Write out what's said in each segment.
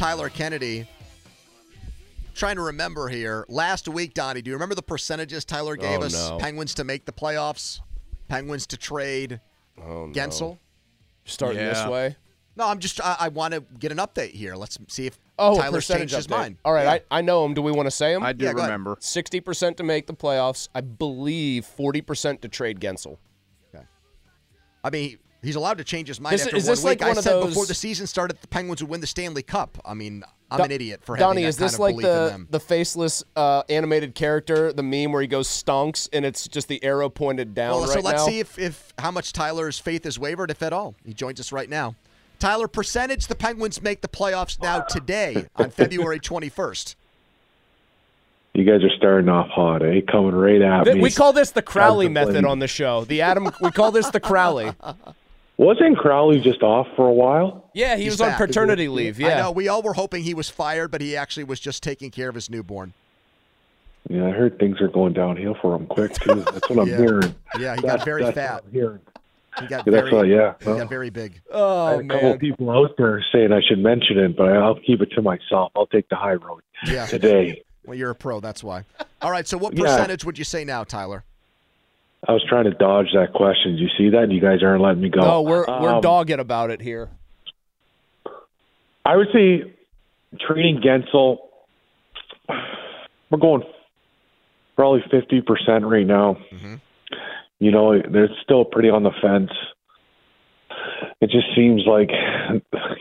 Tyler Kennedy. Trying to remember here. Last week, Donnie, do you remember the percentages Tyler oh, gave Oh, us? no. Penguins to make the playoffs, Penguins to trade Oh, no. Guentzel. Starting this way. No, I'm just. I, I want to get an update here. Let's see if Oh, Tyler's percentage changed his mind. All right, Yeah. I, I know him. Do we want to say him? I do Yeah, remember. Sixty percent to make the playoffs. I believe forty percent to trade Guentzel. Okay. I mean, he's allowed to change his mind Is- after is one this week. like I one of said those- before the season started, the Penguins would win the Stanley Cup. I mean, I'm Do- an idiot for having Donnie, that is this kind of like belief in the them. the faceless uh, animated character, the meme where he goes stonks and it's just the arrow pointed down Well, right so let's now? see if, if how much Tyler's faith has wavered, if at all. He joins us right now. Tyler, percentage the Penguins make the playoffs now today on February 21st. You guys are starting off hot, eh? Coming right at Th- me. we call this the Crowley the method plan. on the show. The Adam. we call this the Crowley. Wasn't Crowley just off for a while? Yeah, he He's was on back. paternity leave. I Yeah. know we all were hoping he was fired, but he actually was just taking care of his newborn. Yeah, I heard things are going downhill for him quick too. That's what I'm Yeah. hearing. Yeah, he That's- got very fat. what hearing. He got That's very, what, yeah. he Well, got very big. Oh, I Oh had a couple of people out there saying I should mention it, but I'll keep it to myself. I'll take the high road Yeah. today. Well, you're a pro, that's why. All right, so what Yeah. percentage would you say now, Tyler? I was trying to dodge that question. Did you see that? You guys aren't letting me go. No, we're we're Um, dogged about it here. I would say trading Guentzel. We're going probably fifty percent right now. You know, they're still pretty on the fence. It just seems like,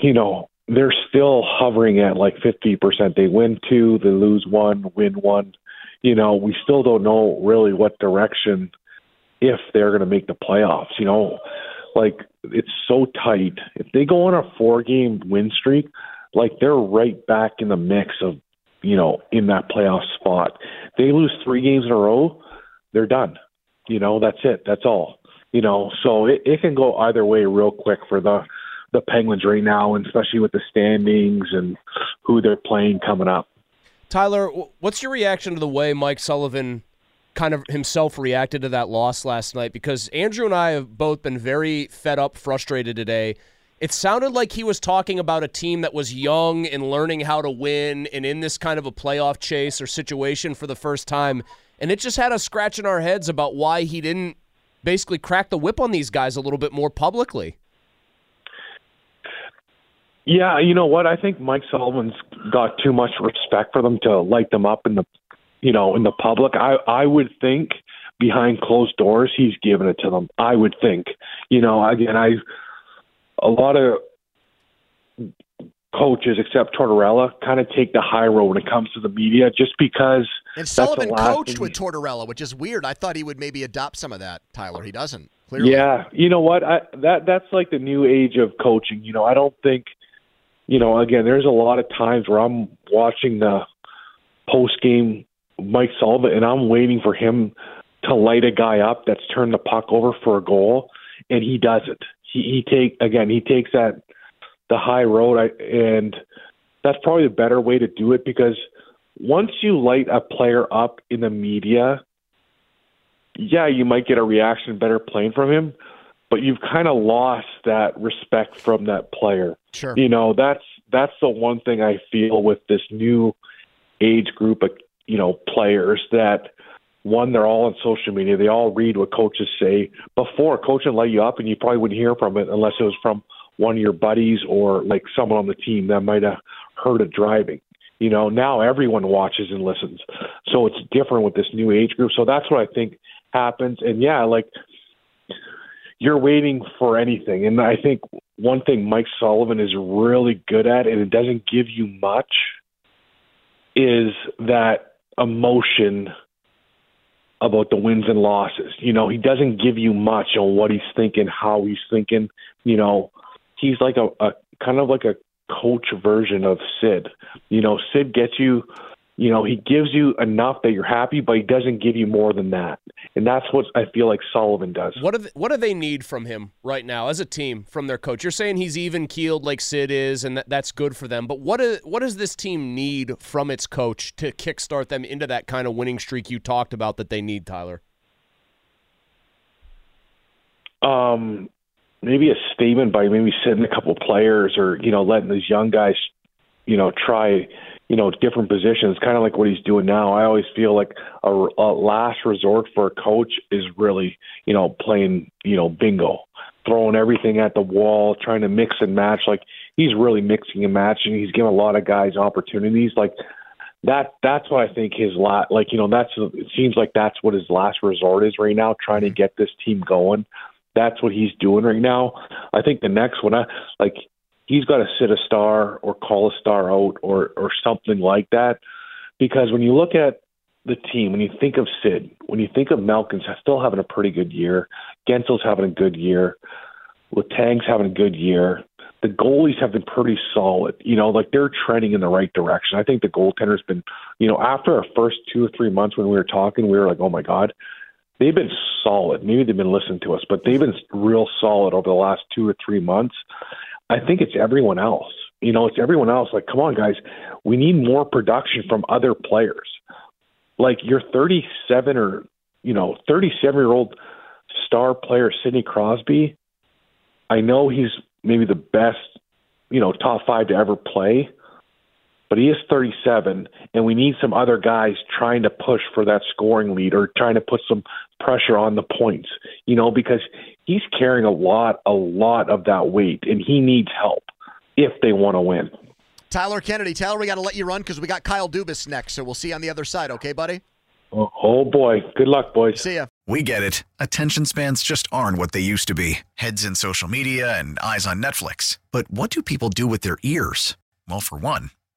you know, they're still hovering at like fifty percent. They win two, they lose one, win one. You know, we still don't know really what direction if they're going to make the playoffs. You know, like it's so tight. If they go on a four game win streak, like they're right back in the mix of, you know, in that playoff spot. They lose three games in a row, they're done. You know, that's it. That's all. You know, so it, it can go either way real quick for the the Penguins right now, and especially with the standings and who they're playing coming up. Tyler, what's your reaction to the way Mike Sullivan kind of himself reacted to that loss last night? Because Andrew and I have both been very fed up, frustrated today. It sounded like he was talking about a team that was young and learning how to win and in this kind of a playoff chase or situation for the first time. And it just had us scratching our heads about why he didn't basically crack the whip on these guys a little bit more publicly. Yeah, you know what? I think Mike Sullivan's got too much respect for them to light them up in the, you know, in the public. I I would think behind closed doors he's giving it to them. I would think. You know, again, I a lot of coaches except Tortorella kind of take the high road when it comes to the media just because And Sullivan coached thing with Tortorella, which is weird. I thought he would maybe adopt some of that. Tyler, he doesn't. Clearly. Yeah, you know what? I, that that's like the new age of coaching. You know, I don't think, you know, again, there's a lot of times where I'm watching the post game Mike Sullivan, and I'm waiting for him to light a guy up that's turned the puck over for a goal, and he doesn't. He, he take again, he takes that the high road, I, and that's probably the better way to do it because once you light a player up in the media, yeah, you might get a reaction better playing from him, but you've kind of lost that respect from that player. Sure. You know, that's that's the one thing I feel with this new age group of you know players that one they're all on social media. They all read what coaches say. Before coach would light you up, and you probably wouldn't hear from it unless it was from one of your buddies or like someone on the team that might have heard it driving. You know, now everyone watches and listens. So it's different with this new age group. So that's what I think happens. And yeah, like you're waiting for anything. And I think one thing Mike Sullivan is really good at, and it doesn't give you much, is that emotion about the wins and losses. You know, he doesn't give you much on what he's thinking, how he's thinking. You know, he's like a, a kind of like a coach version of Sid. You know, Sid gets you you know, he gives you enough that you're happy, but he doesn't give you more than that. And that's what I feel like Sullivan does. What do they, what do they need from him right now as a team from their coach? You're saying he's even keeled like Sid is, and that, that's good for them. But what do, what does this team need from its coach to kickstart them into that kind of winning streak you talked about that they need, Tyler? Um, maybe a statement by maybe sitting a couple players or you know letting these young guys, you know, try you know, different positions, kind of like what he's doing now. I always feel like a, a last resort for a coach is really, you know, playing, you know, bingo, throwing everything at the wall, trying to mix and match. Like he's really mixing and matching. He's giving a lot of guys opportunities. Like that, that's what I think his last, like, you know, that's, it seems like that's what his last resort is right now, trying to mm-hmm. get this team going. That's what he's doing right now. I think the next one, I like, he's got to sit a star or call a star out or or something like that. Because when you look at the team, when you think of Sid, when you think of Malkin's still having a pretty good year, Guentzel's having a good year, Letang's having a good year. The goalies have been pretty solid. You know, like they're trending in the right direction. I think the goaltender's been, you know, after our first two or three months when we were talking, we were like, oh my God, they've been solid. Maybe they've been listening to us, but they've been real solid over the last two or three months. I think it's everyone else. You know, it's everyone else. Like, come on, guys, we need more production from other players. Like your 37 or you know 37 year old star player Sidney Crosby. I know he's maybe the best, you know, top five to ever play, but he is 37, and we need some other guys trying to push for that scoring lead or trying to put some pressure on the points, you know, because he's carrying a lot, a lot of that weight, and he needs help if they want to win. Tyler Kennedy, Tyler, we got to let you run because we got Kyle Dubas next, so we'll see you on the other side, okay, buddy? Oh, oh boy, good luck, boys. See ya. We get it. Attention spans just aren't what they used to be heads in social media and eyes on Netflix. But what do people do with their ears? Well, for one,